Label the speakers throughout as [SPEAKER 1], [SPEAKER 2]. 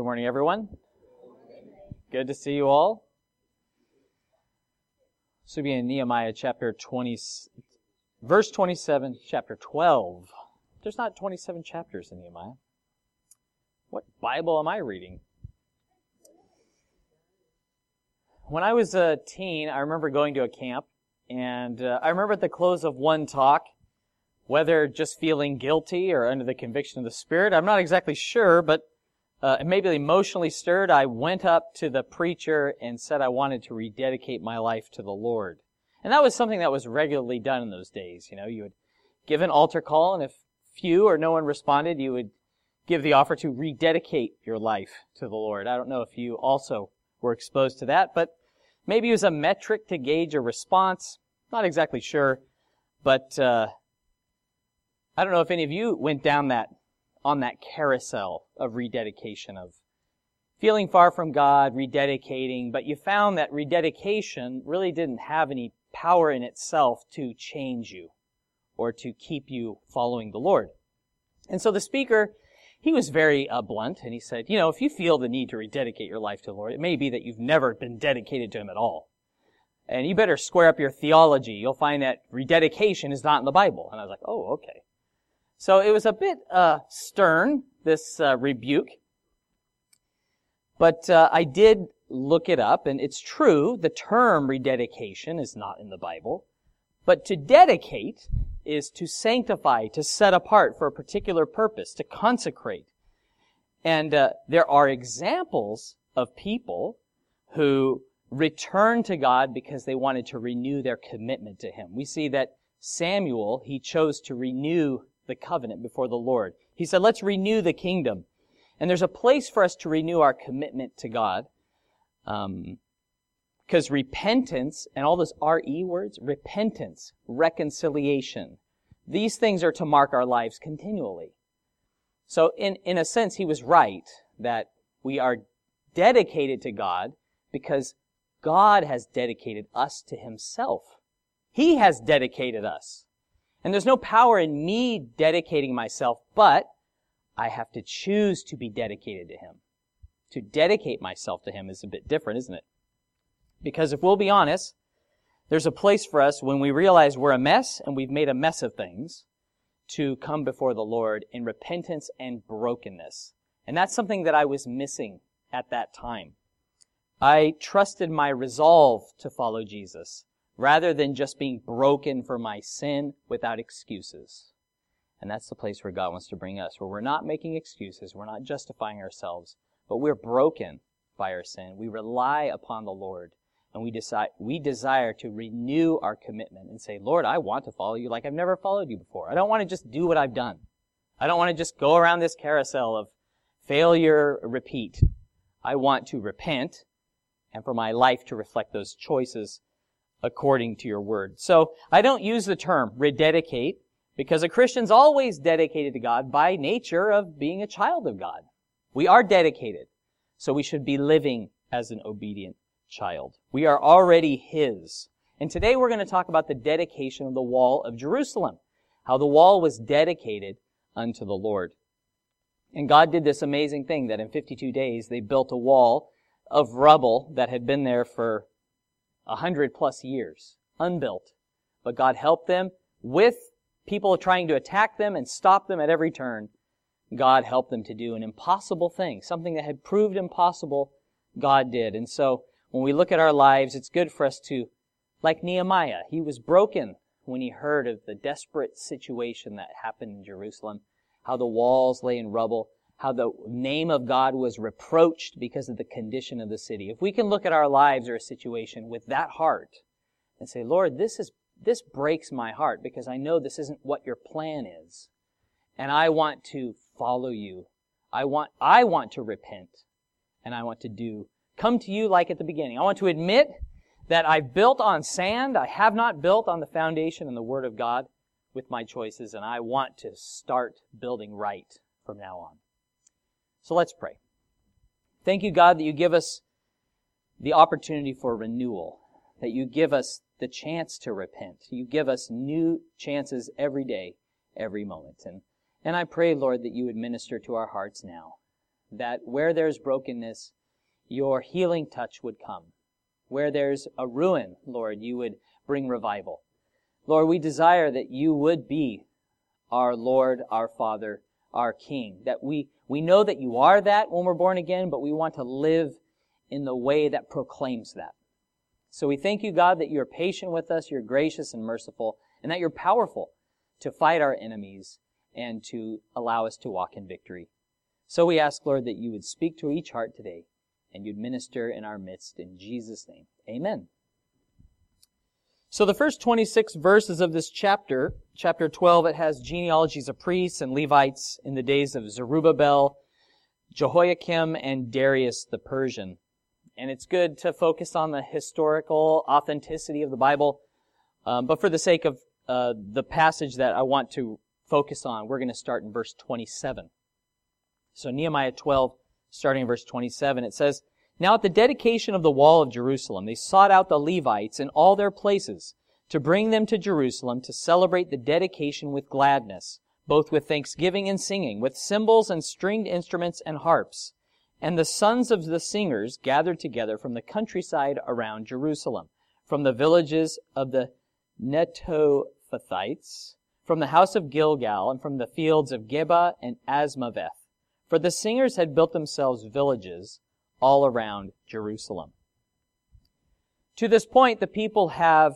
[SPEAKER 1] Good morning, everyone. Good to see you all. This will be in Nehemiah chapter 20, verse 27, chapter 12. There's not 27 chapters in Nehemiah. What Bible am I reading? When I was a teen, I remember going to a camp, and uh, I remember at the close of one talk, whether just feeling guilty or under the conviction of the Spirit, I'm not exactly sure, but uh, maybe emotionally stirred, I went up to the preacher and said I wanted to rededicate my life to the Lord. And that was something that was regularly done in those days. You know, you would give an altar call, and if few or no one responded, you would give the offer to rededicate your life to the Lord. I don't know if you also were exposed to that, but maybe it was a metric to gauge a response. Not exactly sure, but uh, I don't know if any of you went down that on that carousel of rededication, of feeling far from God, rededicating, but you found that rededication really didn't have any power in itself to change you or to keep you following the Lord. And so the speaker, he was very uh, blunt and he said, you know, if you feel the need to rededicate your life to the Lord, it may be that you've never been dedicated to Him at all. And you better square up your theology. You'll find that rededication is not in the Bible. And I was like, oh, okay. So it was a bit uh, stern, this uh, rebuke. But uh, I did look it up, and it's true, the term rededication is not in the Bible. But to dedicate is to sanctify, to set apart for a particular purpose, to consecrate. And uh, there are examples of people who returned to God because they wanted to renew their commitment to Him. We see that Samuel, he chose to renew the covenant before the Lord. He said, let's renew the kingdom. And there's a place for us to renew our commitment to God. Um, because repentance and all those RE words, repentance, reconciliation, these things are to mark our lives continually. So in, in a sense, he was right that we are dedicated to God because God has dedicated us to himself. He has dedicated us. And there's no power in me dedicating myself, but I have to choose to be dedicated to Him. To dedicate myself to Him is a bit different, isn't it? Because if we'll be honest, there's a place for us when we realize we're a mess and we've made a mess of things to come before the Lord in repentance and brokenness. And that's something that I was missing at that time. I trusted my resolve to follow Jesus rather than just being broken for my sin without excuses. And that's the place where God wants to bring us, where we're not making excuses, we're not justifying ourselves, but we're broken by our sin. We rely upon the Lord, and we decide we desire to renew our commitment and say, Lord, I want to follow you like I've never followed you before. I don't want to just do what I've done. I don't want to just go around this carousel of failure, repeat. I want to repent and for my life to reflect those choices according to your word. So I don't use the term rededicate because a Christian's always dedicated to God by nature of being a child of God. We are dedicated. So we should be living as an obedient child. We are already His. And today we're going to talk about the dedication of the wall of Jerusalem. How the wall was dedicated unto the Lord. And God did this amazing thing that in 52 days they built a wall of rubble that had been there for a hundred plus years, unbuilt. But God helped them with people trying to attack them and stop them at every turn. God helped them to do an impossible thing, something that had proved impossible, God did. And so when we look at our lives, it's good for us to, like Nehemiah, he was broken when he heard of the desperate situation that happened in Jerusalem, how the walls lay in rubble, how the name of God was reproached because of the condition of the city. If we can look at our lives or a situation with that heart and say, Lord, this is, this breaks my heart because I know this isn't what your plan is. And I want to follow you. I want, I want to repent and I want to do, come to you like at the beginning. I want to admit that I've built on sand. I have not built on the foundation and the Word of God with my choices, and I want to start building right from now on. So let's pray. Thank you, God, that you give us the opportunity for renewal, that you give us the chance to repent. You give us new chances every day, every moment. And, and I pray, Lord, that you would minister to our hearts now, that where there's brokenness, your healing touch would come. Where there's a ruin, Lord, you would bring revival. Lord, we desire that you would be our Lord, our Father, our King. That we, we know that you are that when we're born again, but we want to live in the way that proclaims that. So we thank you, God, that you're patient with us, you're gracious and merciful, and that you're powerful to fight our enemies and to allow us to walk in victory. So we ask, Lord, that you would speak to each heart today and you'd minister in our midst. In Jesus' name, amen. So the first 26 verses of this chapter, chapter 12, it has genealogies of priests and Levites in the days of Zerubbabel, Jehoiakim, and Darius the Persian. And it's good to focus on the historical authenticity of the Bible. Um, but for the sake of uh, the passage that I want to focus on, we're going to start in verse 27. So Nehemiah 12, starting in verse 27, it says, Now at the dedication of the wall of Jerusalem, they sought out the Levites in all their places to bring them to Jerusalem to celebrate the dedication with gladness, both with thanksgiving and singing, with cymbals and stringed instruments and harps. And the sons of the singers gathered together from the countryside around Jerusalem, from the villages of the Netophathites, from the house of Gilgal, and from the fields of Geba and Azmaveth for the singers had built themselves villages all around Jerusalem. To this point, the people have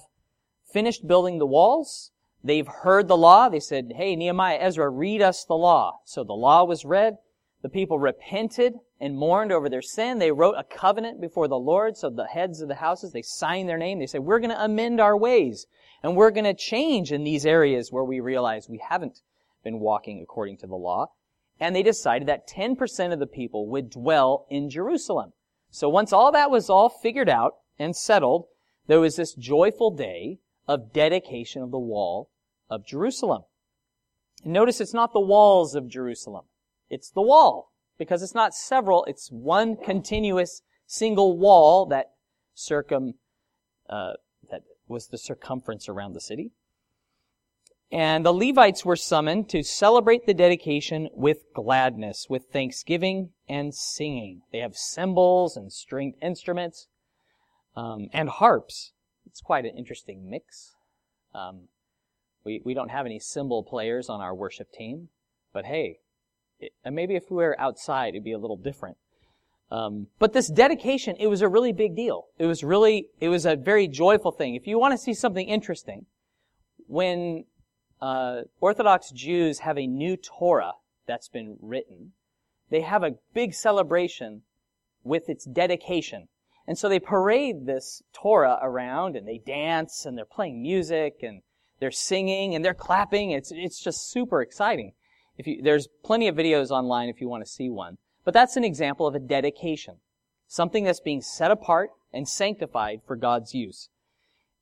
[SPEAKER 1] finished building the walls. They've heard the law. They said, Hey, Nehemiah, Ezra, read us the law. So the law was read. The people repented and mourned over their sin. They wrote a covenant before the Lord. So the heads of the houses, they signed their name. They said, we're going to amend our ways and we're going to change in these areas where we realize we haven't been walking according to the law and they decided that 10% of the people would dwell in Jerusalem. So once all that was all figured out and settled, there was this joyful day of dedication of the wall of Jerusalem. Notice it's not the walls of Jerusalem. It's the wall. Because it's not several, it's one continuous single wall that circum, uh, that was the circumference around the city. And the Levites were summoned to celebrate the dedication with gladness, with thanksgiving and singing. They have cymbals and stringed instruments um, and harps. It's quite an interesting mix. Um, we, we don't have any cymbal players on our worship team, but hey, it, maybe if we were outside, it'd be a little different. Um, but this dedication, it was a really big deal. It was really, it was a very joyful thing. If you want to see something interesting, when uh, Orthodox Jews have a new Torah that's been written. They have a big celebration with its dedication. And so they parade this Torah around and they dance and they're playing music and they're singing and they're clapping. It's, it's just super exciting. If you, there's plenty of videos online if you want to see one. But that's an example of a dedication. Something that's being set apart and sanctified for God's use.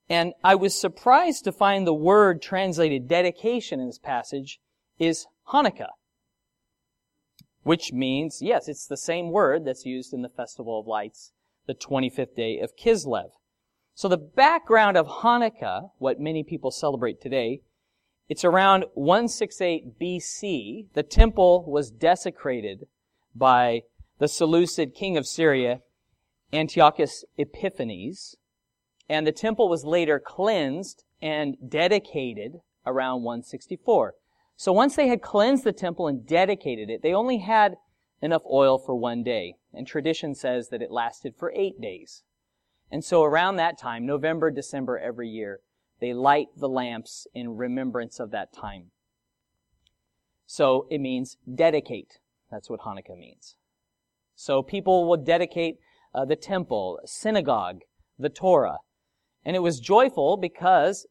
[SPEAKER 1] And I was surprised to find the word translated dedication in this passage is Hanukkah. Which means, yes, it's the same word that's used in the Festival of Lights, the 25th day of Kislev. So the background of Hanukkah, what many people celebrate today, it's around 168 BC. The temple was desecrated by the Seleucid king of Syria, Antiochus Epiphanes. And the temple was later cleansed and dedicated around 164. So once they had cleansed the temple and dedicated it, they only had enough oil for one day. And tradition says that it lasted for eight days. And so around that time, November, December every year, they light the lamps in remembrance of that time. So it means dedicate. That's what Hanukkah means. So people will dedicate uh, the temple, synagogue, the Torah, and it was joyful because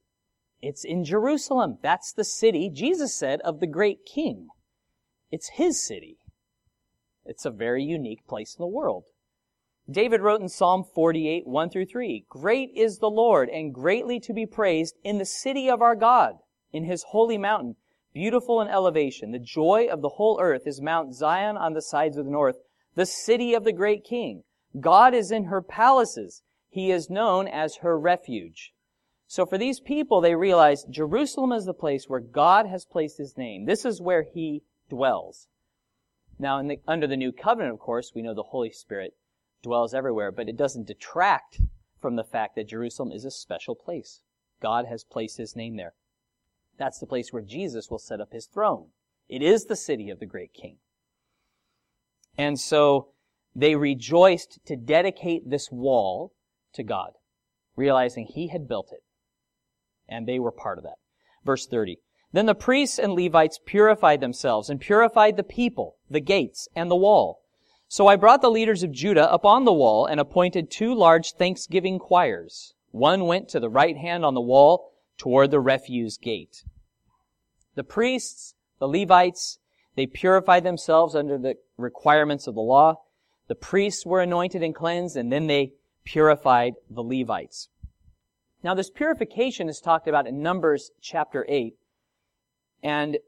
[SPEAKER 1] it's in Jerusalem. That's the city, Jesus said, of the great king. It's his city. It's a very unique place in the world. David wrote in Psalm 48, 1 through 3, Great is the Lord and greatly to be praised in the city of our God, in his holy mountain, beautiful in elevation. The joy of the whole earth is Mount Zion on the sides of the north, the city of the great king. God is in her palaces. He is known as her refuge. So for these people, they realize Jerusalem is the place where God has placed his name. This is where he dwells. Now, the, under the new covenant, of course, we know the Holy Spirit dwells everywhere, but it doesn't detract from the fact that Jerusalem is a special place. God has placed his name there. That's the place where Jesus will set up his throne. It is the city of the great king. And so they rejoiced to dedicate this wall to God, realizing he had built it. And they were part of that. Verse 30. Then the priests and Levites purified themselves and purified the people, the gates, and the wall. So I brought the leaders of Judah up on the wall and appointed two large thanksgiving choirs. One went to the right hand on the wall toward the refuse gate. The priests, the Levites, they purified themselves under the requirements of the law. The priests were anointed and cleansed, and then they purified the Levites. Now, this purification is talked about in Numbers chapter 8, and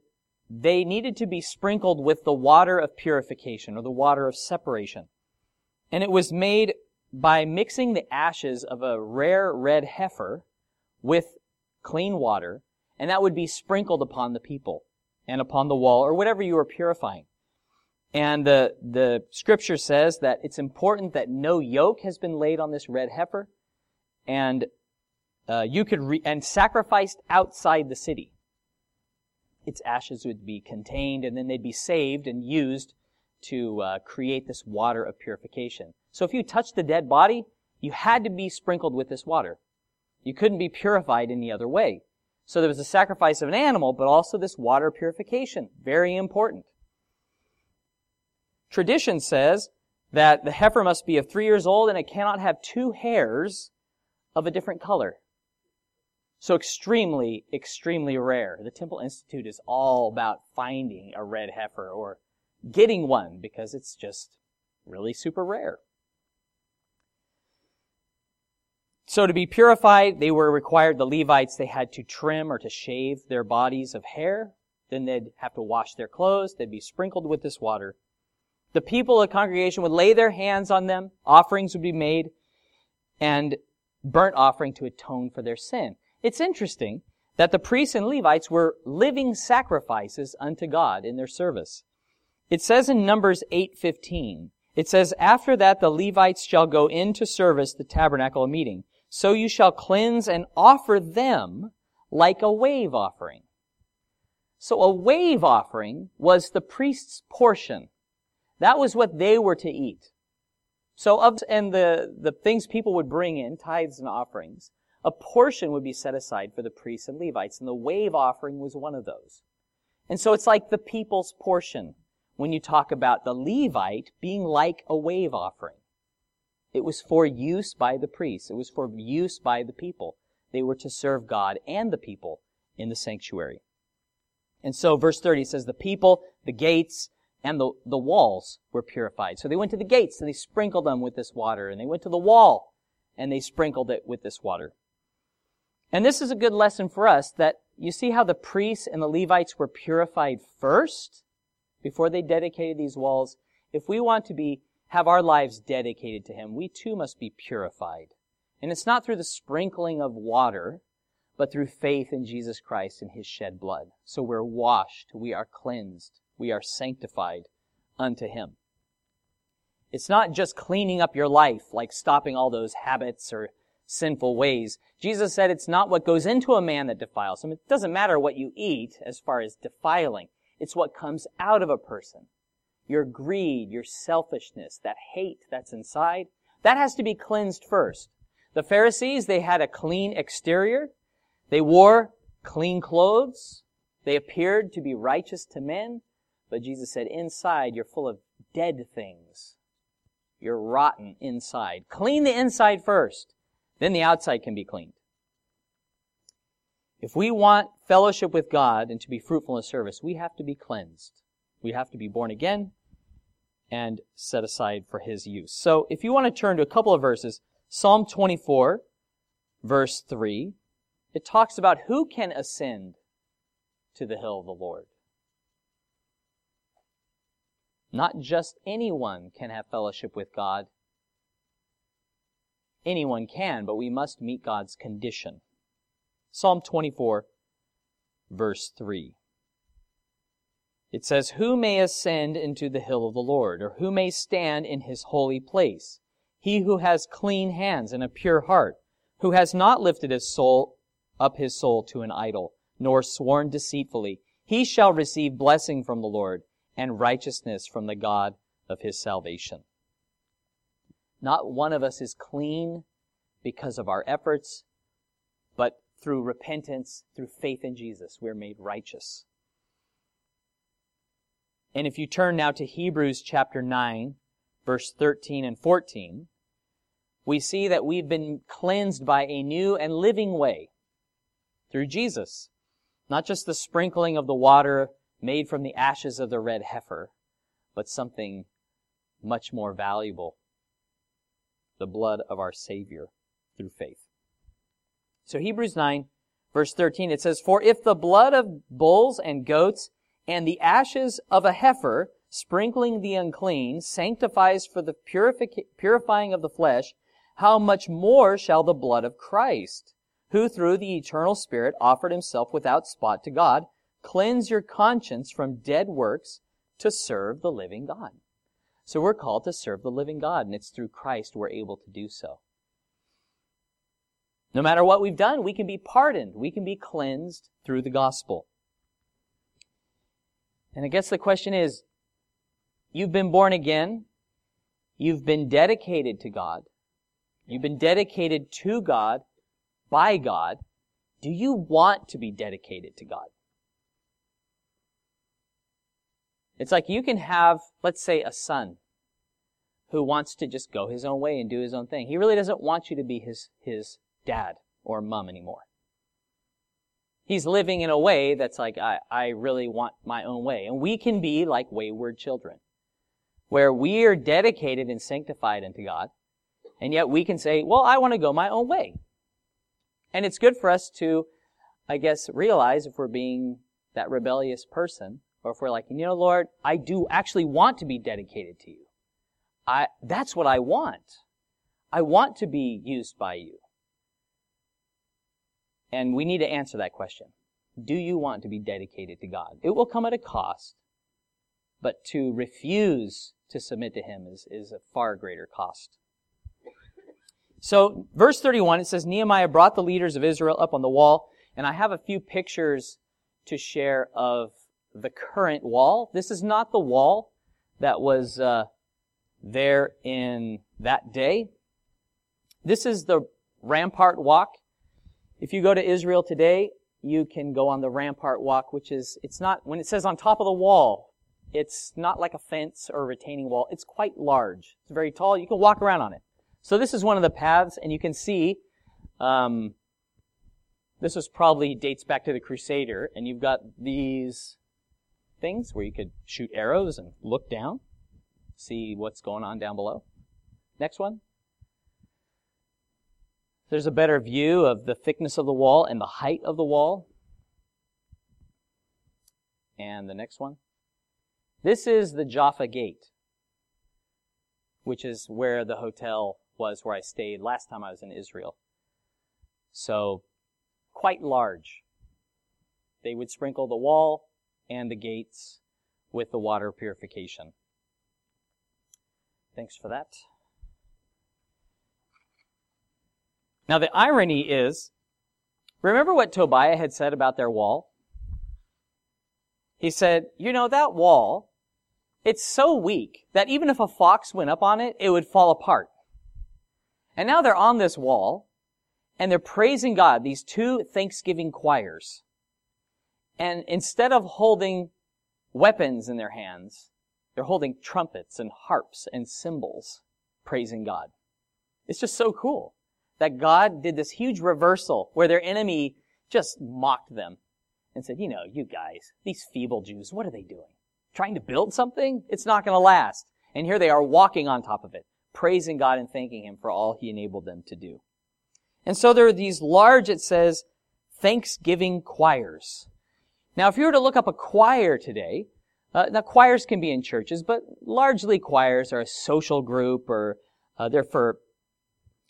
[SPEAKER 1] they needed to be sprinkled with the water of purification or the water of separation. And it was made by mixing the ashes of a rare red heifer with clean water, and that would be sprinkled upon the people and upon the wall or whatever you were purifying. And the, the scripture says that it's important that no yoke has been laid on this red heifer, and uh, you could re- and sacrificed outside the city its ashes would be contained and then they'd be saved and used to uh, create this water of purification. So if you touched the dead body, you had to be sprinkled with this water. You couldn't be purified any other way. So there was a sacrifice of an animal, but also this water purification. Very important. Tradition says that the heifer must be of three years old and it cannot have two hairs of a different color. So extremely, extremely rare. The Temple Institute is all about finding a red heifer or getting one because it's just really super rare. So to be purified, they were required, the Levites, they had to trim or to shave their bodies of hair. Then they'd have to wash their clothes. They'd be sprinkled with this water. The people of the congregation would lay their hands on them. Offerings would be made and burnt offering to atone for their sin. It's interesting that the priests and Levites were living sacrifices unto God in their service. It says in Numbers 8:15, it says, "After that the Levites shall go in to service the tabernacle of meeting. So you shall cleanse and offer them like a wave offering." So a wave offering was the priest's portion. That was what they were to eat. So of, and the, the things people would bring in, tithes and offerings, a portion would be set aside for the priests and Levites, and the wave offering was one of those. And so it's like the people's portion when you talk about the Levite being like a wave offering. It was for use by the priests. It was for use by the people. They were to serve God and the people in the sanctuary. And so verse 30 says the people, the gates, and the, the walls were purified. So they went to the gates and they sprinkled them with this water, and they went to the wall and they sprinkled it with this water. And this is a good lesson for us that you see how the priests and the Levites were purified first before they dedicated these walls. If we want to be, have our lives dedicated to Him, we too must be purified. And it's not through the sprinkling of water, but through faith in Jesus Christ and His shed blood. So we're washed, we are cleansed, we are sanctified unto Him. It's not just cleaning up your life, like stopping all those habits or sinful ways. Jesus said it's not what goes into a man that defiles him. It doesn't matter what you eat as far as defiling. It's what comes out of a person. Your greed, your selfishness, that hate that's inside, that has to be cleansed first. The Pharisees, they had a clean exterior. They wore clean clothes. They appeared to be righteous to men. But Jesus said, inside, you're full of dead things. You're rotten inside. Clean the inside first. Then the outside can be cleaned. If we want fellowship with God and to be fruitful in service, we have to be cleansed. We have to be born again and set aside for His use. So if you want to turn to a couple of verses, Psalm 24, verse 3, it talks about who can ascend to the hill of the Lord. Not just anyone can have fellowship with God, Anyone can, but we must meet God's condition. Psalm 24, verse 3. It says, Who may ascend into the hill of the Lord, or who may stand in his holy place? He who has clean hands and a pure heart, who has not lifted his soul up his soul to an idol, nor sworn deceitfully, he shall receive blessing from the Lord and righteousness from the God of his salvation. Not one of us is clean because of our efforts, but through repentance, through faith in Jesus, we're made righteous. And if you turn now to Hebrews chapter 9, verse 13 and 14, we see that we've been cleansed by a new and living way through Jesus. Not just the sprinkling of the water made from the ashes of the red heifer, but something much more valuable. The blood of our Savior through faith. So Hebrews 9, verse 13, it says, For if the blood of bulls and goats and the ashes of a heifer, sprinkling the unclean, sanctifies for the purific- purifying of the flesh, how much more shall the blood of Christ, who through the eternal Spirit offered himself without spot to God, cleanse your conscience from dead works to serve the living God? So we're called to serve the living God, and it's through Christ we're able to do so. No matter what we've done, we can be pardoned. We can be cleansed through the gospel. And I guess the question is, you've been born again. You've been dedicated to God. You've been dedicated to God by God. Do you want to be dedicated to God? It's like you can have, let's say, a son who wants to just go his own way and do his own thing. He really doesn't want you to be his, his dad or mom anymore. He's living in a way that's like, I, I really want my own way. And we can be like wayward children, where we are dedicated and sanctified unto God, and yet we can say, well, I want to go my own way. And it's good for us to, I guess, realize if we're being that rebellious person, or if we're like, you know, Lord, I do actually want to be dedicated to you. I, that's what I want. I want to be used by you. And we need to answer that question. Do you want to be dedicated to God? It will come at a cost, but to refuse to submit to Him is, is a far greater cost. So, verse 31, it says, Nehemiah brought the leaders of Israel up on the wall, and I have a few pictures to share of the current wall. This is not the wall that was uh, there in that day. This is the rampart walk if you go to Israel today, you can go on the rampart walk, which is, it's not, when it says on top of the wall, it's not like a fence or a retaining wall. It's quite large. It's very tall. You can walk around on it. So this is one of the paths, and you can see, um, this was probably dates back to the Crusader, and you've got these things where you could shoot arrows and look down, see what's going on down below. Next one. There's a better view of the thickness of the wall and the height of the wall. And the next one. This is the Jaffa Gate, which is where the hotel was where I stayed last time I was in Israel. So, quite large. They would sprinkle the wall and the gates with the water purification. Thanks for that. Now, the irony is, remember what Tobiah had said about their wall? He said, you know, that wall, it's so weak that even if a fox went up on it, it would fall apart. And now they're on this wall, and they're praising God, these two Thanksgiving choirs. And instead of holding weapons in their hands, they're holding trumpets and harps and cymbals, praising God. It's just so cool that God did this huge reversal where their enemy just mocked them and said, you know, you guys, these feeble Jews, what are they doing? Trying to build something? It's not going to last. And here they are walking on top of it, praising God and thanking Him for all He enabled them to do. And so there are these large, it says, Thanksgiving choirs. Now, if you were to look up a choir today, uh, now choirs can be in churches, but largely choirs are a social group or uh, they're for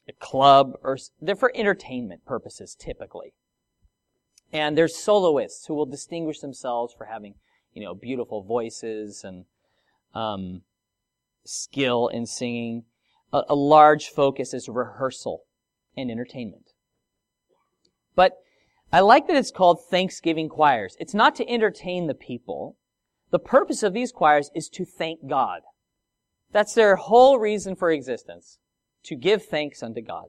[SPEAKER 1] a club, or they're for entertainment purposes typically. And there's soloists who will distinguish themselves for having you know, beautiful voices and um, skill in singing. A, a large focus is rehearsal and entertainment. But I like that it's called Thanksgiving choirs. It's not to entertain the people. The purpose of these choirs is to thank God. That's their whole reason for existence. To give thanks unto God.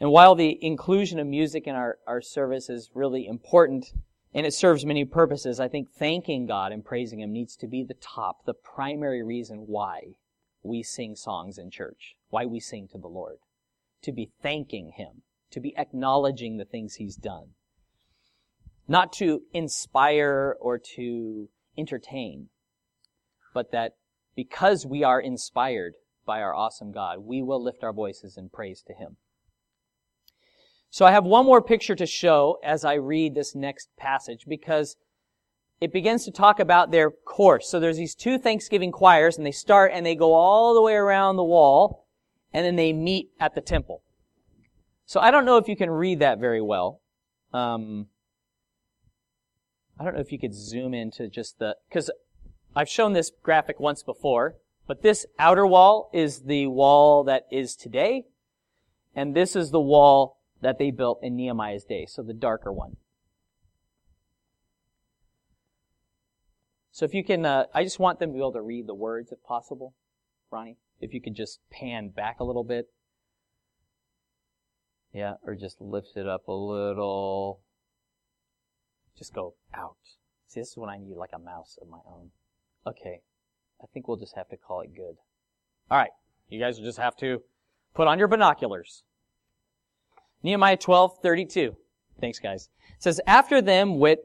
[SPEAKER 1] And while the inclusion of music in our, our service is really important and it serves many purposes, I think thanking God and praising Him needs to be the top, the primary reason why we sing songs in church, why we sing to the Lord. To be thanking Him, to be acknowledging the things He's done. Not to inspire or to entertain, but that because we are inspired by our awesome God, we will lift our voices in praise to Him. So I have one more picture to show as I read this next passage because it begins to talk about their course. So there's these two Thanksgiving choirs and they start and they go all the way around the wall and then they meet at the temple. So I don't know if you can read that very well. Um, I don't know if you could zoom into just the, because I've shown this graphic once before, but this outer wall is the wall that is today, and this is the wall that they built in Nehemiah's day, so the darker one. So if you can, uh, I just want them to be able to read the words if possible. Ronnie, if you could just pan back a little bit. Yeah, or just lift it up a little. Just go out. See, this is when I need like a mouse of my own. Okay. I think we'll just have to call it good. Alright. You guys will just have to put on your binoculars. Nehemiah 12, 32. Thanks, guys. It says, After them went,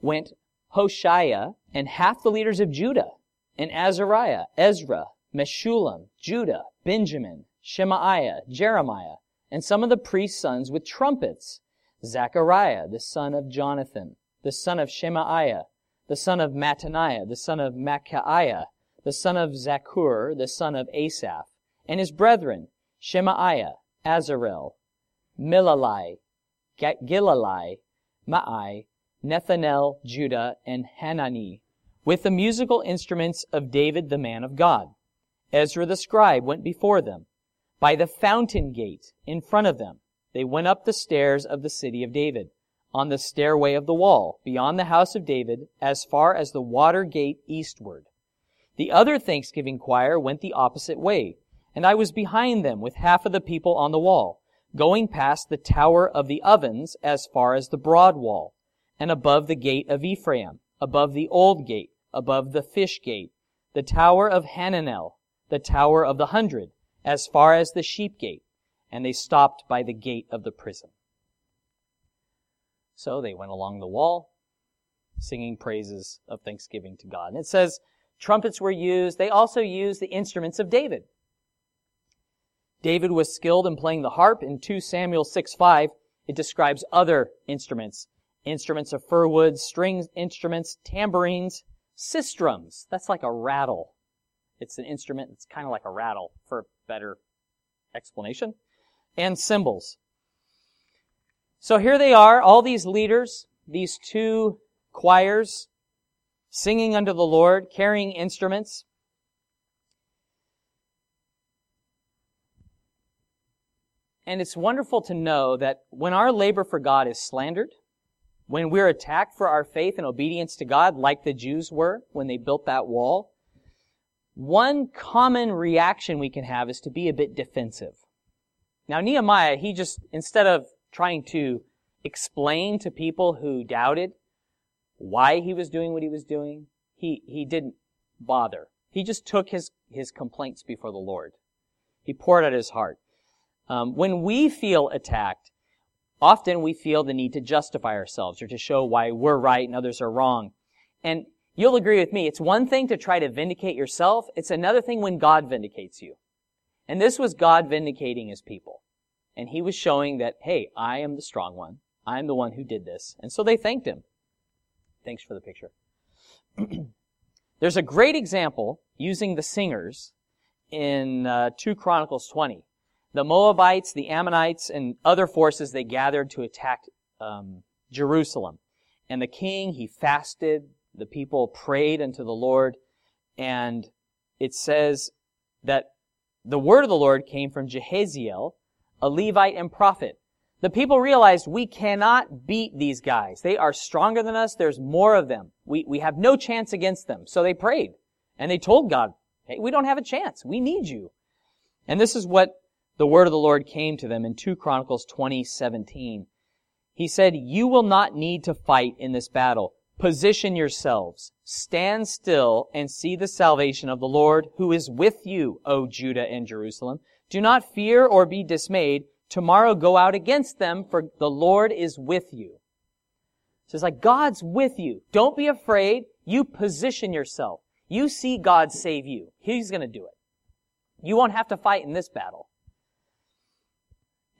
[SPEAKER 1] went Hoshea and half the leaders of Judah, and Azariah, Ezra, Meshullam, Judah, Benjamin, Shemaiah, Jeremiah, and some of the priests' sons with trumpets, Zechariah, the son of Jonathan, the son of Shemaiah, the son of Mattaniah, the son of Micaiah, the son of Zaccur, the son of Asaph, and his brethren, Shemaiah, Azarel, Milalai, Gilalai, Maai, Nethanel, Judah, and Hanani, with the musical instruments of David the man of God. Ezra the scribe went before them. By the fountain gate in front of them, they went up the stairs of the city of David, on the stairway of the wall, beyond the house of David, as far as the water gate eastward. The other thanksgiving choir went the opposite way, and I was behind them with half of the people on the wall going past the tower of the ovens as far as the broad wall, and above the gate of Ephraim, above the old gate, above the fish gate, the tower of Hananel, the tower of the hundred, as far as the sheep gate, and they stopped by the gate of the prison. So they went along the wall, singing praises of thanksgiving to God. And it says trumpets were used. They also used the instruments of David. David was skilled in playing the harp. In 2 Samuel 6 5, it describes other instruments. Instruments of fir wood, string instruments, tambourines, sistrums. That's like a rattle. It's an instrument It's kind of like a rattle for better explanation. And cymbals. So here they are, all these leaders, these two choirs, singing unto the Lord, carrying instruments. And it's wonderful to know that when our labor for God is slandered, when we're attacked for our faith and obedience to God, like the Jews were when they built that wall, one common reaction we can have is to be a bit defensive. Now, Nehemiah, he just, instead of trying to explain to people who doubted why he was doing what he was doing, he, he didn't bother. He just took his, his complaints before the Lord. He poured out his heart. Um, when we feel attacked, often we feel the need to justify ourselves or to show why we're right and others are wrong. And you'll agree with me, it's one thing to try to vindicate yourself, it's another thing when God vindicates you. And this was God vindicating his people. And he was showing that, hey, I am the strong one. I'm the one who did this. And so they thanked him. Thanks for the picture. There's a great example using the singers in uh, 2 Chronicles 20 the Moabites, the Ammonites, and other forces they gathered to attack um, Jerusalem. And the king, he fasted. The people prayed unto the Lord. And it says that the word of the Lord came from Jehaziel, a Levite and prophet. The people realized we cannot beat these guys. They are stronger than us. There's more of them. We, we have no chance against them. So they prayed and they told God, hey, we don't have a chance. We need you. And this is what the word of the Lord came to them in 2 Chronicles 20, 17. He said, you will not need to fight in this battle. Position yourselves. Stand still and see the salvation of the Lord who is with you, O Judah and Jerusalem. Do not fear or be dismayed. Tomorrow go out against them, for the Lord is with you. So it's like God's with you. Don't be afraid. You position yourself. You see God save you. He's going to do it. You won't have to fight in this battle.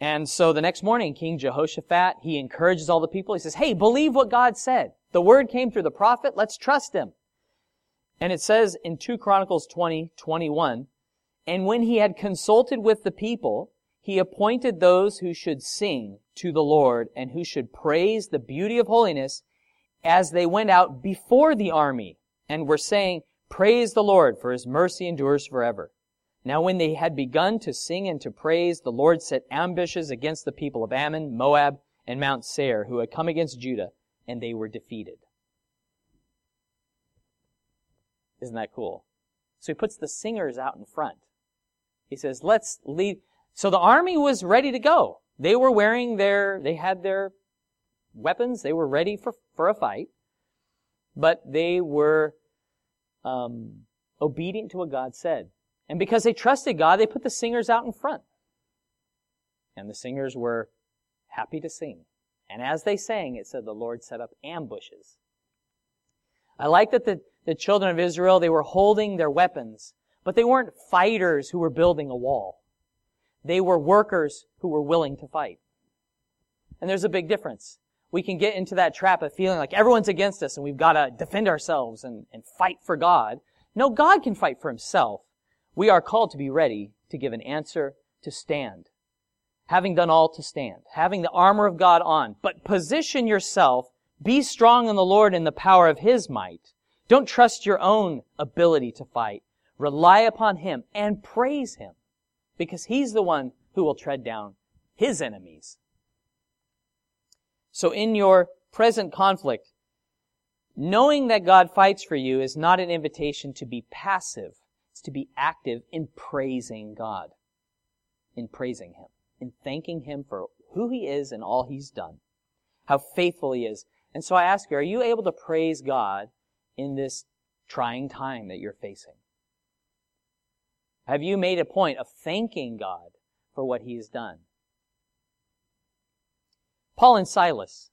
[SPEAKER 1] And so the next morning, King Jehoshaphat, he encourages all the people. He says, Hey, believe what God said. The word came through the prophet. Let's trust him. And it says in 2 Chronicles 20, 21, And when he had consulted with the people, he appointed those who should sing to the Lord and who should praise the beauty of holiness as they went out before the army and were saying, Praise the Lord, for his mercy endures forever. Now when they had begun to sing and to praise, the Lord set ambushes against the people of Ammon, Moab, and Mount Seir, who had come against Judah, and they were defeated. Isn't that cool? So he puts the singers out in front. He says, let's lead, so the army was ready to go. They were wearing their, they had their weapons. They were ready for, for a fight. But they were um, obedient to what God said. And because they trusted God, they put the singers out in front. And the singers were happy to sing. And as they sang, it said the Lord set up ambushes. I like that the, the children of Israel, they were holding their weapons, but they weren't fighters who were building a wall. They were workers who were willing to fight. And there's a big difference. We can get into that trap of feeling like everyone's against us and we've got to defend ourselves and, and fight for God. No, God can fight for himself. We are called to be ready to give an answer, to stand. Having done all to stand. Having the armor of God on. But position yourself. Be strong in the Lord in the power of His might. Don't trust your own ability to fight. Rely upon Him and praise Him because he's the one who will tread down his enemies. So in your present conflict, knowing that God fights for you is not an invitation to be passive. It's to be active in praising God, in praising Him, in thanking Him for who He is and all He's done, how faithful He is. And so I ask you, are you able to praise God in this trying time that you're facing? Have you made a point of thanking God for what He has done? Paul and Silas,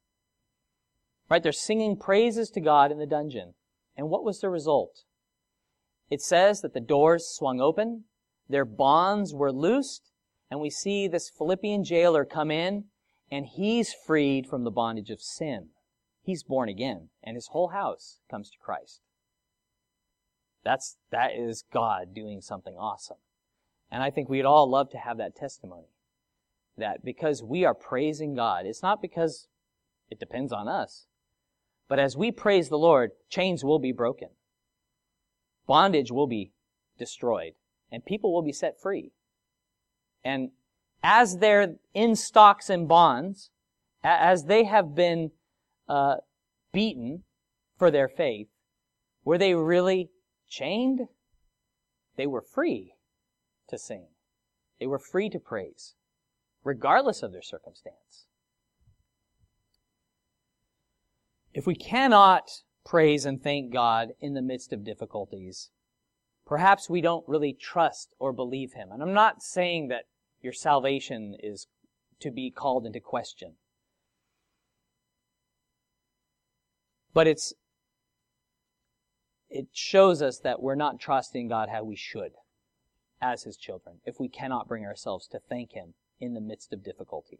[SPEAKER 1] right? They're singing praises to God in the dungeon. And what was the result? It says that the doors swung open, their bonds were loosed, and we see this Philippian jailer come in, and he's freed from the bondage of sin. He's born again, and his whole house comes to Christ. That's, that is God doing something awesome. And I think we'd all love to have that testimony. That because we are praising God, it's not because it depends on us. But as we praise the Lord, chains will be broken. Bondage will be destroyed. And people will be set free. And as they're in stocks and bonds, as they have been uh, beaten for their faith, were they really chained, they were free to sing. They were free to praise, regardless of their circumstance. If we cannot praise and thank God in the midst of difficulties, perhaps we don't really trust or believe Him. And I'm not saying that your salvation is to be called into question. But it's it shows us that we're not trusting God how we should as His children if we cannot bring ourselves to thank Him in the midst of difficulty.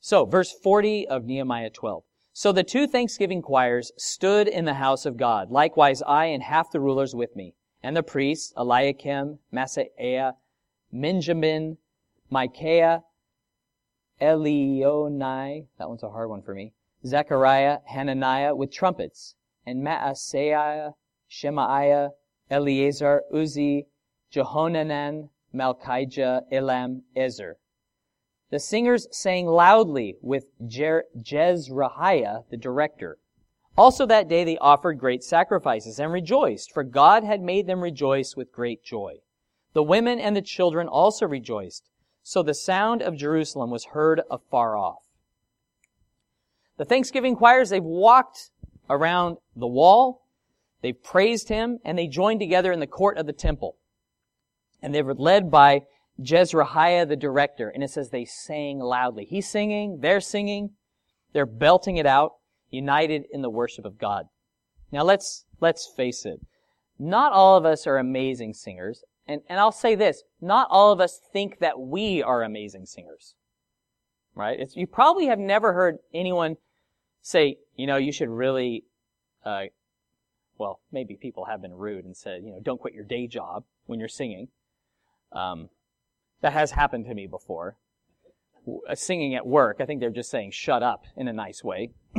[SPEAKER 1] So, verse 40 of Nehemiah 12. So the two thanksgiving choirs stood in the house of God. Likewise, I and half the rulers with me, and the priests, Eliakim, Maaseiah, Benjamin, Micaiah, Elioenai, that one's a hard one for me, Zechariah, Hananiah with trumpets, and Maaseiah, Shemaiah, Eleazar, Uzzi, Jehohanan, Malchijah, Elam, Ezer. The singers sang loudly with Jer- the director. Also that day they offered great sacrifices and rejoiced, for God had made them rejoice with great joy. The women and the children also rejoiced. So the sound of Jerusalem was heard afar off. The Thanksgiving choirs, they've walked around the wall, they've praised him, and they joined together in the court of the temple. And they were led by Jezrahiah the director, and it says they sang loudly. He's singing, they're singing, they're belting it out, united in the worship of God. Now let's, let's face it. Not all of us are amazing singers, and, and I'll say this, not all of us think that we are amazing singers. Right? It's, you probably have never heard anyone say, you know, you should really, uh, well, maybe people have been rude and said, you know, don't quit your day job when you're singing. Um, that has happened to me before. Uh, singing at work, I think they're just saying shut up in a nice way.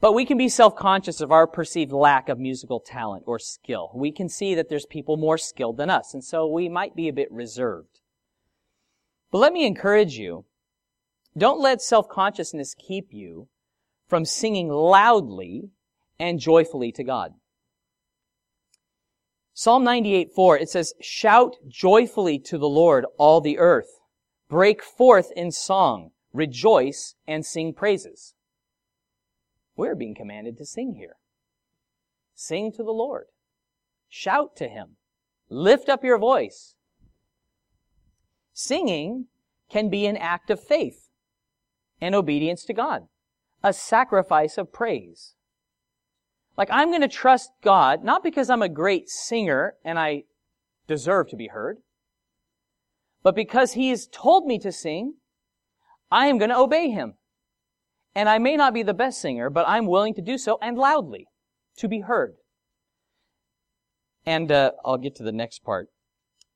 [SPEAKER 1] but we can be self-conscious of our perceived lack of musical talent or skill. We can see that there's people more skilled than us, and so we might be a bit reserved. But let me encourage you. Don't let self-consciousness keep you from singing loudly and joyfully to God. Psalm 98, 4, it says, Shout joyfully to the Lord, all the earth. Break forth in song. Rejoice and sing praises. We're being commanded to sing here. Sing to the Lord. Shout to Him. Lift up your voice. Singing can be an act of faith and obedience to God, a sacrifice of praise. Like, I'm going to trust God, not because I'm a great singer and I deserve to be heard, but because He has told me to sing, I am going to obey Him. And I may not be the best singer, but I'm willing to do so and loudly to be heard. And uh, I'll get to the next part.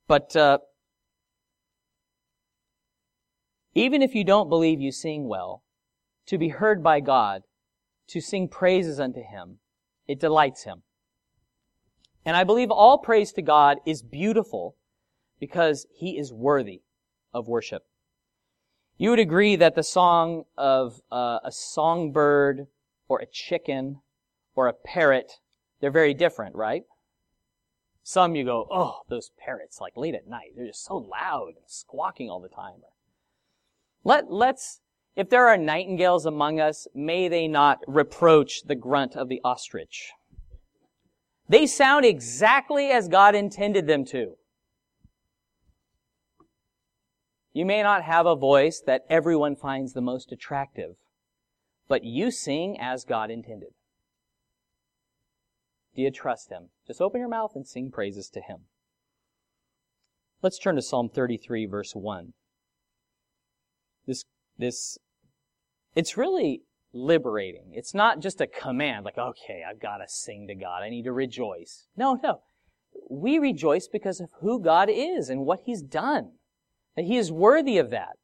[SPEAKER 1] But uh, even if you don't believe you sing well, to be heard by God, to sing praises unto Him, it delights him. And I believe all praise to God is beautiful because he is worthy of worship. You would agree that the song of uh, a songbird or a chicken or a parrot, they're very different, right? Some you go, oh, those parrots, like late at night, they're just so loud and squawking all the time. Let, let's if there are nightingales among us, may they not reproach the grunt of the ostrich. They sound exactly as God intended them to. You may not have a voice that everyone finds the most attractive, but you sing as God intended. Do you trust Him? Just open your mouth and sing praises to Him. Let's turn to Psalm 33 verse 1. This it's really liberating. It's not just a command, like, okay, I've got to sing to God. I need to rejoice. No, no. We rejoice because of who God is and what He's done. That He is worthy of that.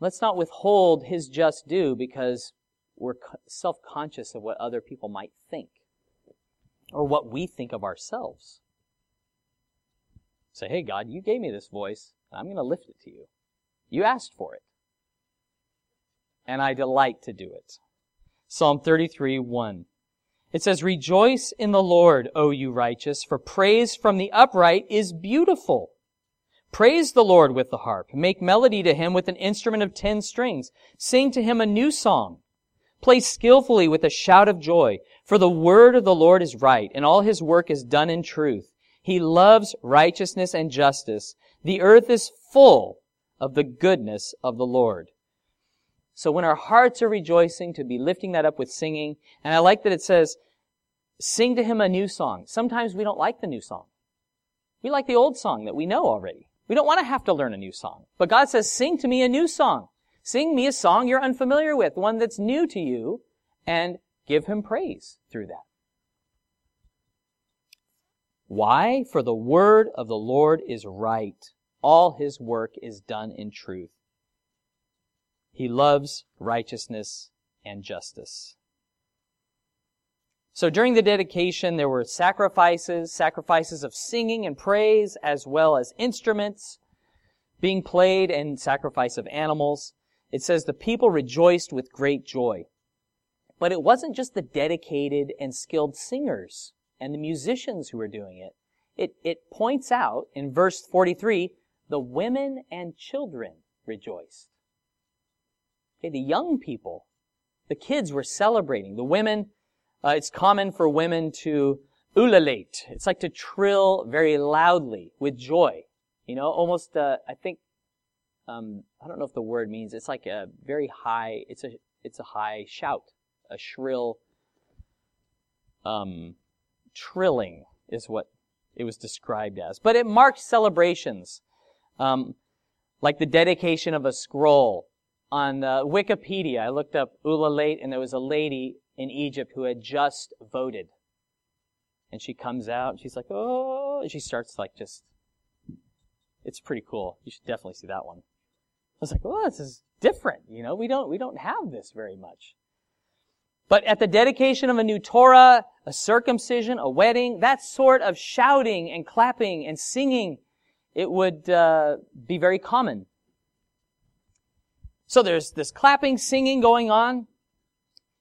[SPEAKER 1] Let's not withhold His just due because we're self-conscious of what other people might think or what we think of ourselves. Say, hey, God, you gave me this voice. I'm going to lift it to you. You asked for it. And I delight to do it. Psalm 33, 1. It says, Rejoice in the Lord, O you righteous, for praise from the upright is beautiful. Praise the Lord with the harp. Make melody to him with an instrument of ten strings. Sing to him a new song. Play skillfully with a shout of joy. For the word of the Lord is right, and all his work is done in truth. He loves righteousness and justice. The earth is full of the goodness of the Lord. So when our hearts are rejoicing, to be lifting that up with singing, and I like that it says, sing to him a new song. Sometimes we don't like the new song. We like the old song that we know already. We don't want to have to learn a new song. But God says, sing to me a new song. Sing me a song you're unfamiliar with, one that's new to you, and give him praise through that. Why? For the word of the Lord is right All his work is done in truth. He loves righteousness and justice. So during the dedication, there were sacrifices, sacrifices of singing and praise, as well as instruments being played and sacrifice of animals. It says the people rejoiced with great joy. But it wasn't just the dedicated and skilled singers and the musicians who were doing it. It, it points out in verse 43, the women and children rejoiced. Okay, the young people, the kids were celebrating. The women uh, it's common for women to ululate. It's like to trill very loudly with joy. You know, almost, uh, I think, um, I don't know if the word means, it's like a very high, it's a, it's a high shout, a shrill, um, trilling is what it was described as. But it marked celebrations, um, like the dedication of a scroll. On uh, Wikipedia, I looked up ululate, and there was a lady in Egypt who had just voted. And she comes out and she's like, oh, and she starts like just, it's pretty cool. You should definitely see that one. I was like, oh, this is different. You know, we don't, we don't have this very much. But at the dedication of a new Torah, a circumcision, a wedding, that sort of shouting and clapping and singing, it would uh, be very common. So there's this clapping, singing going on.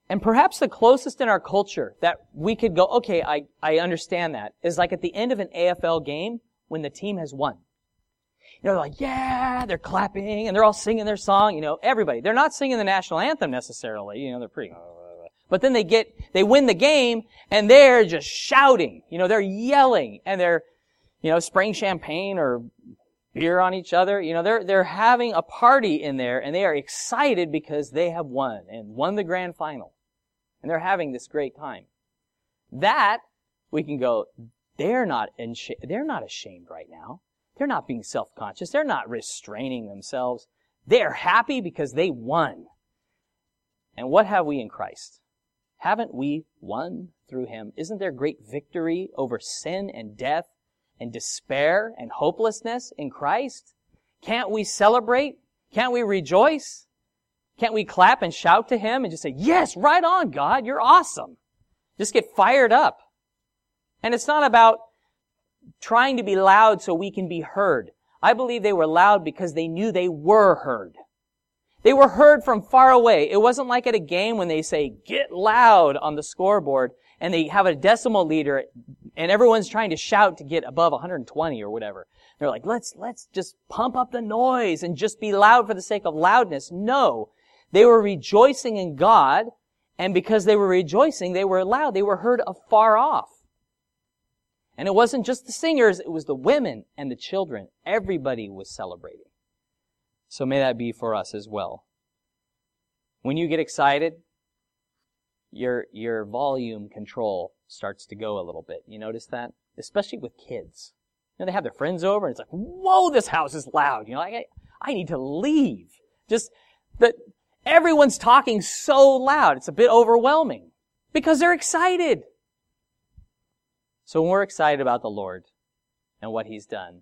[SPEAKER 1] And perhaps the closest in our culture that we could go, okay, I, I understand that, is like at the end of an AFL game when the team has won. You know, they're like, yeah, they're clapping and they're all singing their song, you know, everybody. They're not singing the national anthem necessarily, you know, they're pretty, but then they get, they win the game and they're just shouting, you know, they're yelling and they're, you know, spraying champagne or beer on each other. You know, they're, they're having a party in there and they are excited because they have won and won the grand final and they're having this great time. That, we can go, they're not, they're not ashamed right now. They're not being self-conscious. They're not restraining themselves. They're happy because they won. And what have we in Christ? Haven't we won through Him? Isn't there great victory over sin and death and despair and hopelessness in Christ? Can't we celebrate? Can't we rejoice? Can't we clap and shout to him and just say, yes, right on, God, you're awesome. Just get fired up. And it's not about trying to be loud so we can be heard. I believe they were loud because they knew they were heard. They were heard from far away. It wasn't like at a game when they say, get loud on the scoreboard and they have a decibel leader and everyone's trying to shout to get above 120 or whatever. They're like, let's, let's just pump up the noise and just be loud for the sake of loudness. No. They were rejoicing in God, and because they were rejoicing, they were loud. They were heard afar off. And it wasn't just the singers, it was the women and the children. Everybody was celebrating. So may that be for us as well. When you get excited, your, your volume control starts to go a little bit. You notice that? Especially with kids. You know, they have their friends over and it's like, whoa, this house is loud. You know, I, I need to leave. Just, that Everyone's talking so loud, it's a bit overwhelming because they're excited. So when we're excited about the Lord and what He's done,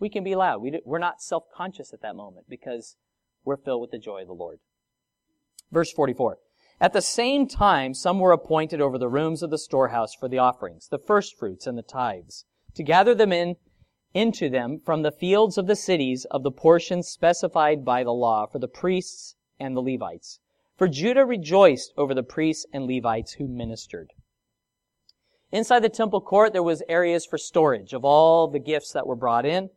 [SPEAKER 1] we can be loud. We We are not self-conscious at that moment because we're filled with the joy of the Lord. Verse 44. At the same time, some were appointed over the rooms of the storehouse for the offerings, the firstfruits and the tithes, to gather them in into them from the fields of the cities of the portions specified by the law for the priests and the Levites. For Judah rejoiced over the priests and Levites who ministered. Inside the temple court, there was areas for storage of all the gifts that were brought in,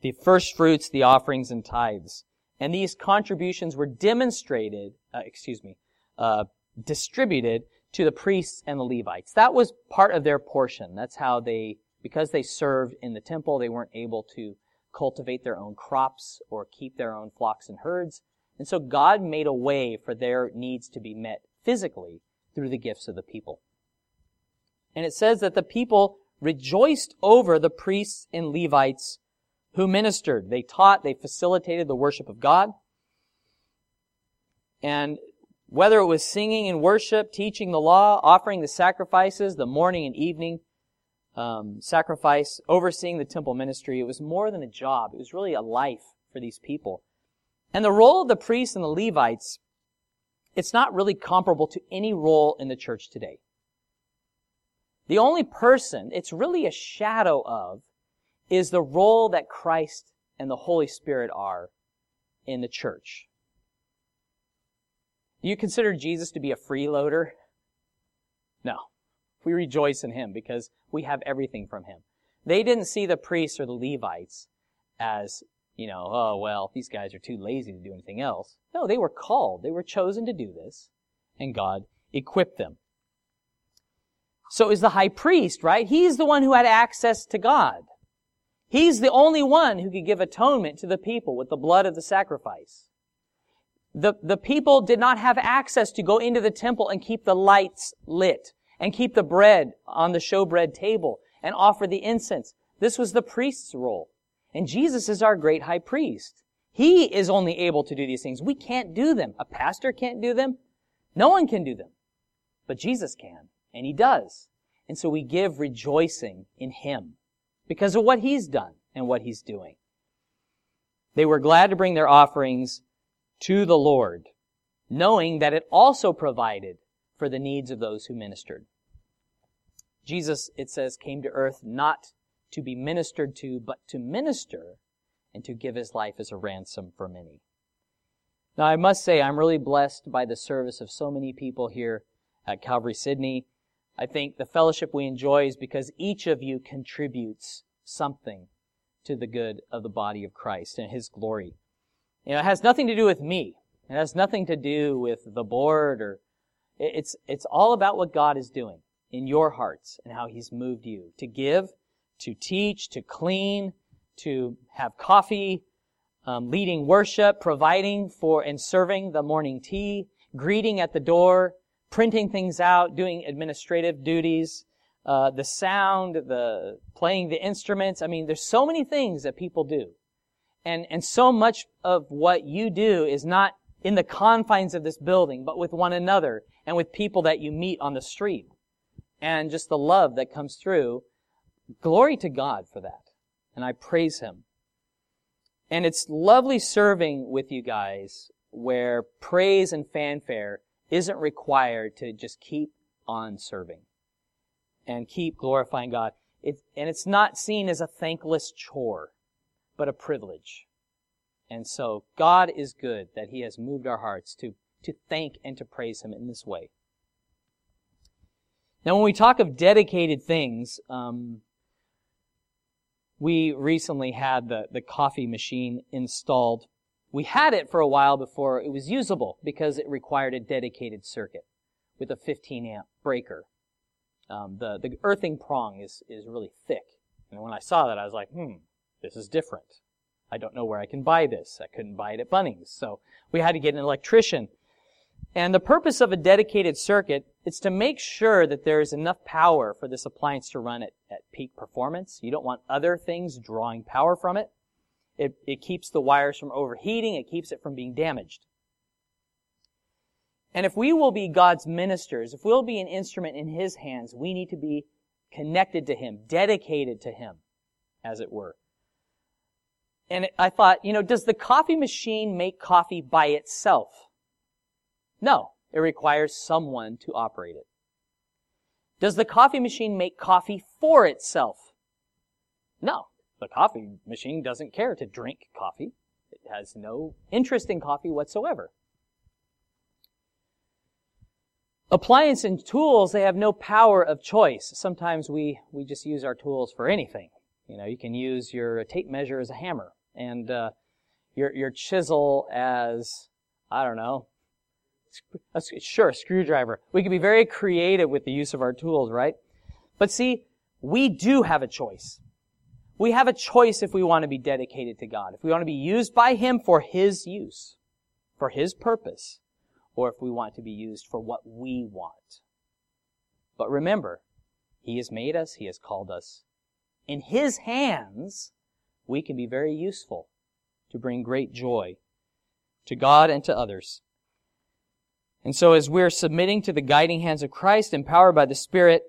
[SPEAKER 1] the first fruits, the offerings, and tithes. And these contributions were demonstrated, uh, excuse me, uh, distributed to the priests and the Levites. That was part of their portion. That's how they, because they served in the temple, they weren't able to cultivate their own crops or keep their own flocks and herds. And so God made a way for their needs to be met physically through the gifts of the people. And it says that the people rejoiced over the priests and Levites who ministered. They taught, they facilitated the worship of God. And whether it was singing and worship, teaching the law, offering the sacrifices, the morning and evening, um, sacrifice, overseeing the temple ministry. It was more than a job. It was really a life for these people. And the role of the priests and the Levites, it's not really comparable to any role in the church today. The only person it's really a shadow of is the role that Christ and the Holy Spirit are in the church. Do you consider Jesus to be a freeloader? No. We rejoice in him because we have everything from him. They didn't see the priests or the Levites as, you know, oh, well, these guys are too lazy to do anything else. No, they were called. They were chosen to do this, and God equipped them. So is the high priest, right? He's the one who had access to God. He's the only one who could give atonement to the people with the blood of the sacrifice. The, the people did not have access to go into the temple and keep the lights lit and keep the bread on the showbread table and offer the incense. This was the priest's role. And Jesus is our great high priest. He is only able to do these things. We can't do them. A pastor can't do them. No one can do them. But Jesus can. And he does. And so we give rejoicing in him because of what he's done and what he's doing. They were glad to bring their offerings to the Lord, knowing that it also provided for the needs of those who ministered. Jesus, it says, came to earth not to be ministered to, but to minister and to give his life as a ransom for many. Now, I must say, I'm really blessed by the service of so many people here at Calvary Sydney. I think the fellowship we enjoy is because each of you contributes something to the good of the body of Christ and His glory. You know, it has nothing to do with me. It has nothing to do with the board or it's, it's all about what God is doing in your hearts and how He's moved you to give, to teach, to clean, to have coffee, um, leading worship, providing for and serving the morning tea, greeting at the door, printing things out, doing administrative duties, uh, the sound, the playing the instruments. I mean, there's so many things that people do. And, and so much of what you do is not in the confines of this building, but with one another and with people that you meet on the street. And just the love that comes through. Glory to God for that. And I praise Him. And it's lovely serving with you guys where praise and fanfare isn't required to just keep on serving and keep glorifying God. It, and it's not seen as a thankless chore, but a privilege. And so God is good that He has moved our hearts to, to thank and to praise Him in this way. Now, when we talk of dedicated things, um, we recently had the, the coffee machine installed we had it for a while before it was usable because it required a dedicated circuit with a 15 amp breaker. Um, the, the earthing prong is, is really thick. And when I saw that, I was like, hmm, this is different. I don't know where I can buy this. I couldn't buy it at Bunnings. So we had to get an electrician. And the purpose of a dedicated circuit is to make sure that there is enough power for this appliance to run at, at peak performance. You don't want other things drawing power from it. It, it keeps the wires from overheating. It keeps it from being damaged. And if we will be God's ministers, if we'll be an instrument in His hands, we need to be connected to Him, dedicated to Him, as it were. And I thought, you know, does the coffee machine make coffee by itself? No. It requires someone to operate it. Does the coffee machine make coffee for itself? No. The coffee machine doesn't care to drink coffee. It has no interest in coffee whatsoever. Appliance and tools, they have no power of choice. Sometimes we, we just use our tools for anything. You know, you can use your tape measure as a hammer and uh, your, your chisel as, I don't know, sure, screwdriver. We can be very creative with the use of our tools, right? But see, we do have a choice. We have a choice if we want to be dedicated to God, if we want to be used by Him for His use, for His purpose, or if we want to be used for what we want. But remember, He has made us, He has called us. In His hands, we can be very useful to bring great joy to God and to others. And so as we're submitting to the guiding hands of Christ, empowered by the Spirit,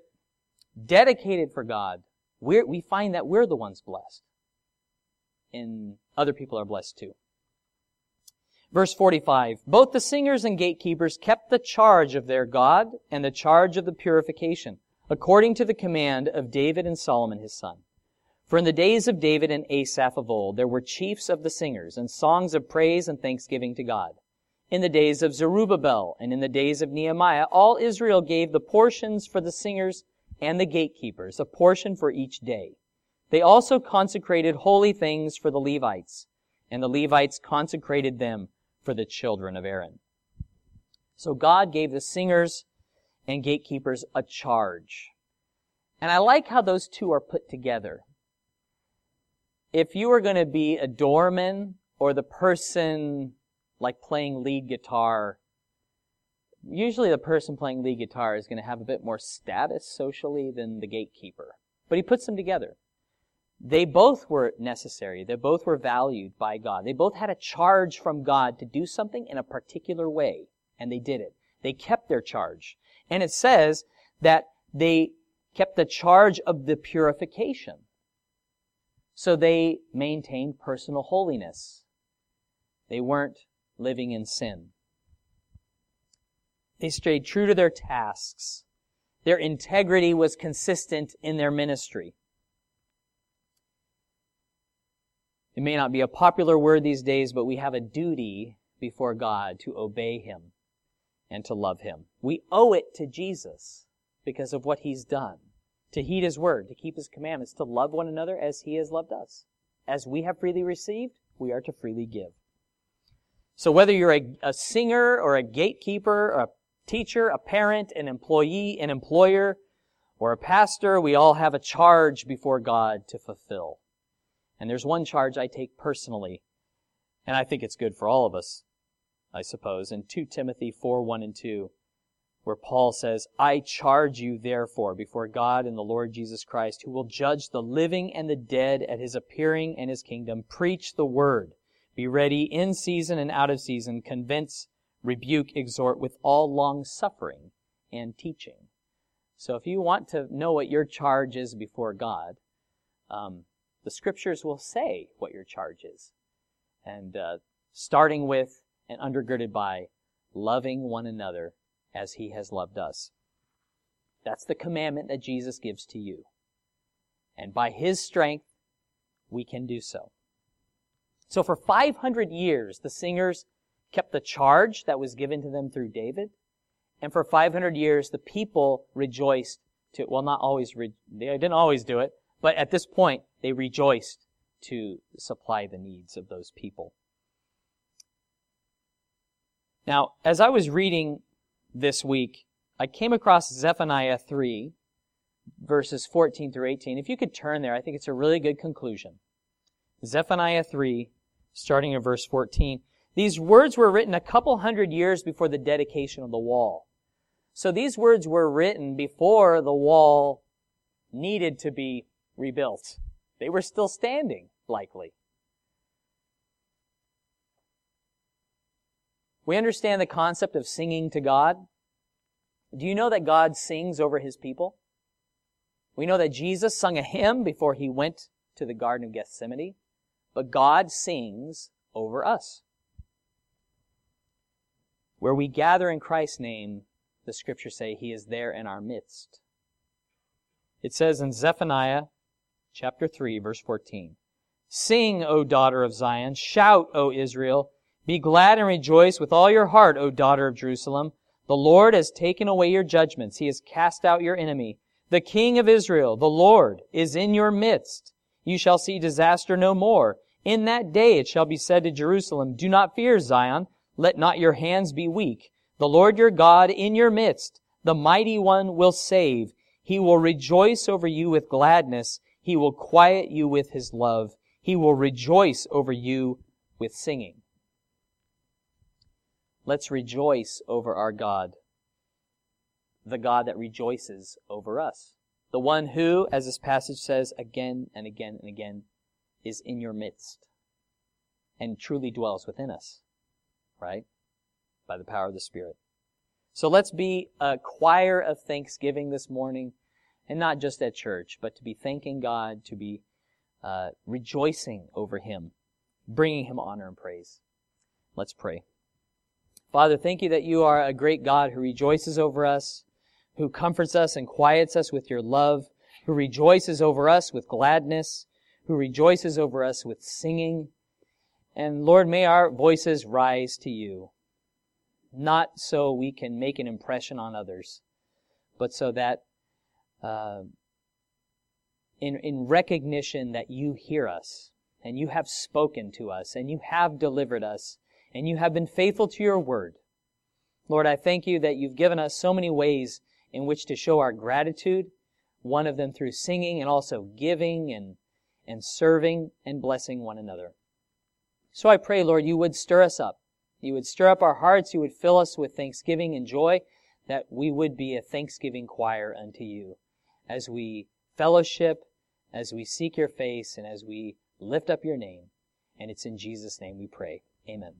[SPEAKER 1] dedicated for God, we find that we're the ones blessed. And other people are blessed too. Verse 45, both the singers and gatekeepers kept the charge of their God and the charge of the purification, according to the command of David and Solomon his son. For in the days of David and Asaph of old, there were chiefs of the singers and songs of praise and thanksgiving to God. In the days of Zerubbabel and in the days of Nehemiah, all Israel gave the portions for the singers and the gatekeepers, a portion for each day. They also consecrated holy things for the Levites, and the Levites consecrated them for the children of Aaron. So God gave the singers and gatekeepers a charge. And I like how those two are put together. If you were going to be a doorman or the person like playing lead guitar, usually the person playing lead guitar is going to have a bit more status socially than the gatekeeper. But he puts them together. They both were necessary. They both were valued by God. They both had a charge from God to do something in a particular way, and they did it. They kept their charge. And it says that they kept the charge of the purification. So they maintained personal holiness. They weren't living in sin. They stayed true to their tasks. Their integrity was consistent in their ministry. It may not be a popular word these days, but we have a duty before God to obey Him and to love Him. We owe it to Jesus because of what He's done. To heed His word, to keep His commandments, to love one another as He has loved us. As we have freely received, we are to freely give. So whether you're a, a singer or a gatekeeper, or a teacher, a parent, an employee, an employer, or a pastor, we all have a charge before God to fulfill. And there's one charge I take personally, and I think it's good for all of us, I suppose, in 2 Timothy 4, 1 and 2, where Paul says, I charge you therefore before God and the Lord Jesus Christ, who will judge the living and the dead at his appearing and his kingdom, preach the word. Be ready in season and out of season, convince, rebuke, exhort with all long suffering and teaching. So if you want to know what your charge is before God, um, the scriptures will say what your charge is. And uh, starting with and undergirded by loving one another as he has loved us. That's the commandment that Jesus gives to you. And by his strength, we can do so. So for 500 years, the singers kept the charge that was given to them through David. And for 500 years, the people rejoiced to, well, not always, re- they didn't always do it, but at this point, they rejoiced to supply the needs of those people. Now, as I was reading this week, I came across Zephaniah 3, verses 14 through 18. If you could turn there, I think it's a really good conclusion. Zephaniah 3, starting in verse 14. These words were written a couple hundred years before the dedication of the wall. So these words were written before the wall needed to be rebuilt. They were still standing, likely. We understand the concept of singing to God. Do you know that God sings over his people? We know that Jesus sung a hymn before he went to the Garden of Gethsemane, but God sings over us. Where we gather in Christ's name, the scriptures say he is there in our midst. It says in Zephaniah chapter 3, verse 14. Sing, O daughter of Zion. Shout, O Israel. Be glad and rejoice with all your heart, O daughter of Jerusalem. The Lord has taken away your judgments. He has cast out your enemy. The King of Israel, the Lord, is in your midst. You shall see disaster no more. In that day it shall be said to Jerusalem, Do not fear, Zion. Let not your hands be weak. The Lord your God in your midst, the mighty one will save. He will rejoice over you with gladness. He will quiet you with his love. He will rejoice over you with singing. Let's rejoice over our God, the God that rejoices over us, the one who, as this passage says again and again and again, is in your midst and truly dwells within us, right? By the power of the Spirit. So let's be a choir of thanksgiving this morning And not just at church, but to be thanking God, to be uh, rejoicing over Him, bringing Him honor and praise. Let's pray. Father, thank you that you are a great God who rejoices over us, who comforts us and quiets us with your love, who rejoices over us with gladness, who rejoices over us with singing. And Lord, may our voices rise to you, not so we can make an impression on others, but so that uh, in, in recognition that you hear us and you have spoken to us and you have delivered us and you have been faithful to your word. Lord, I thank you that you've given us so many ways in which to show our gratitude, one of them through singing and also giving and, and serving and blessing one another. So I pray, Lord, you would stir us up. You would stir up our hearts. You would fill us with thanksgiving and joy, that we would be a thanksgiving choir unto you as we fellowship, as we seek your face, and as we lift up your name. And it's in Jesus' name we pray. Amen.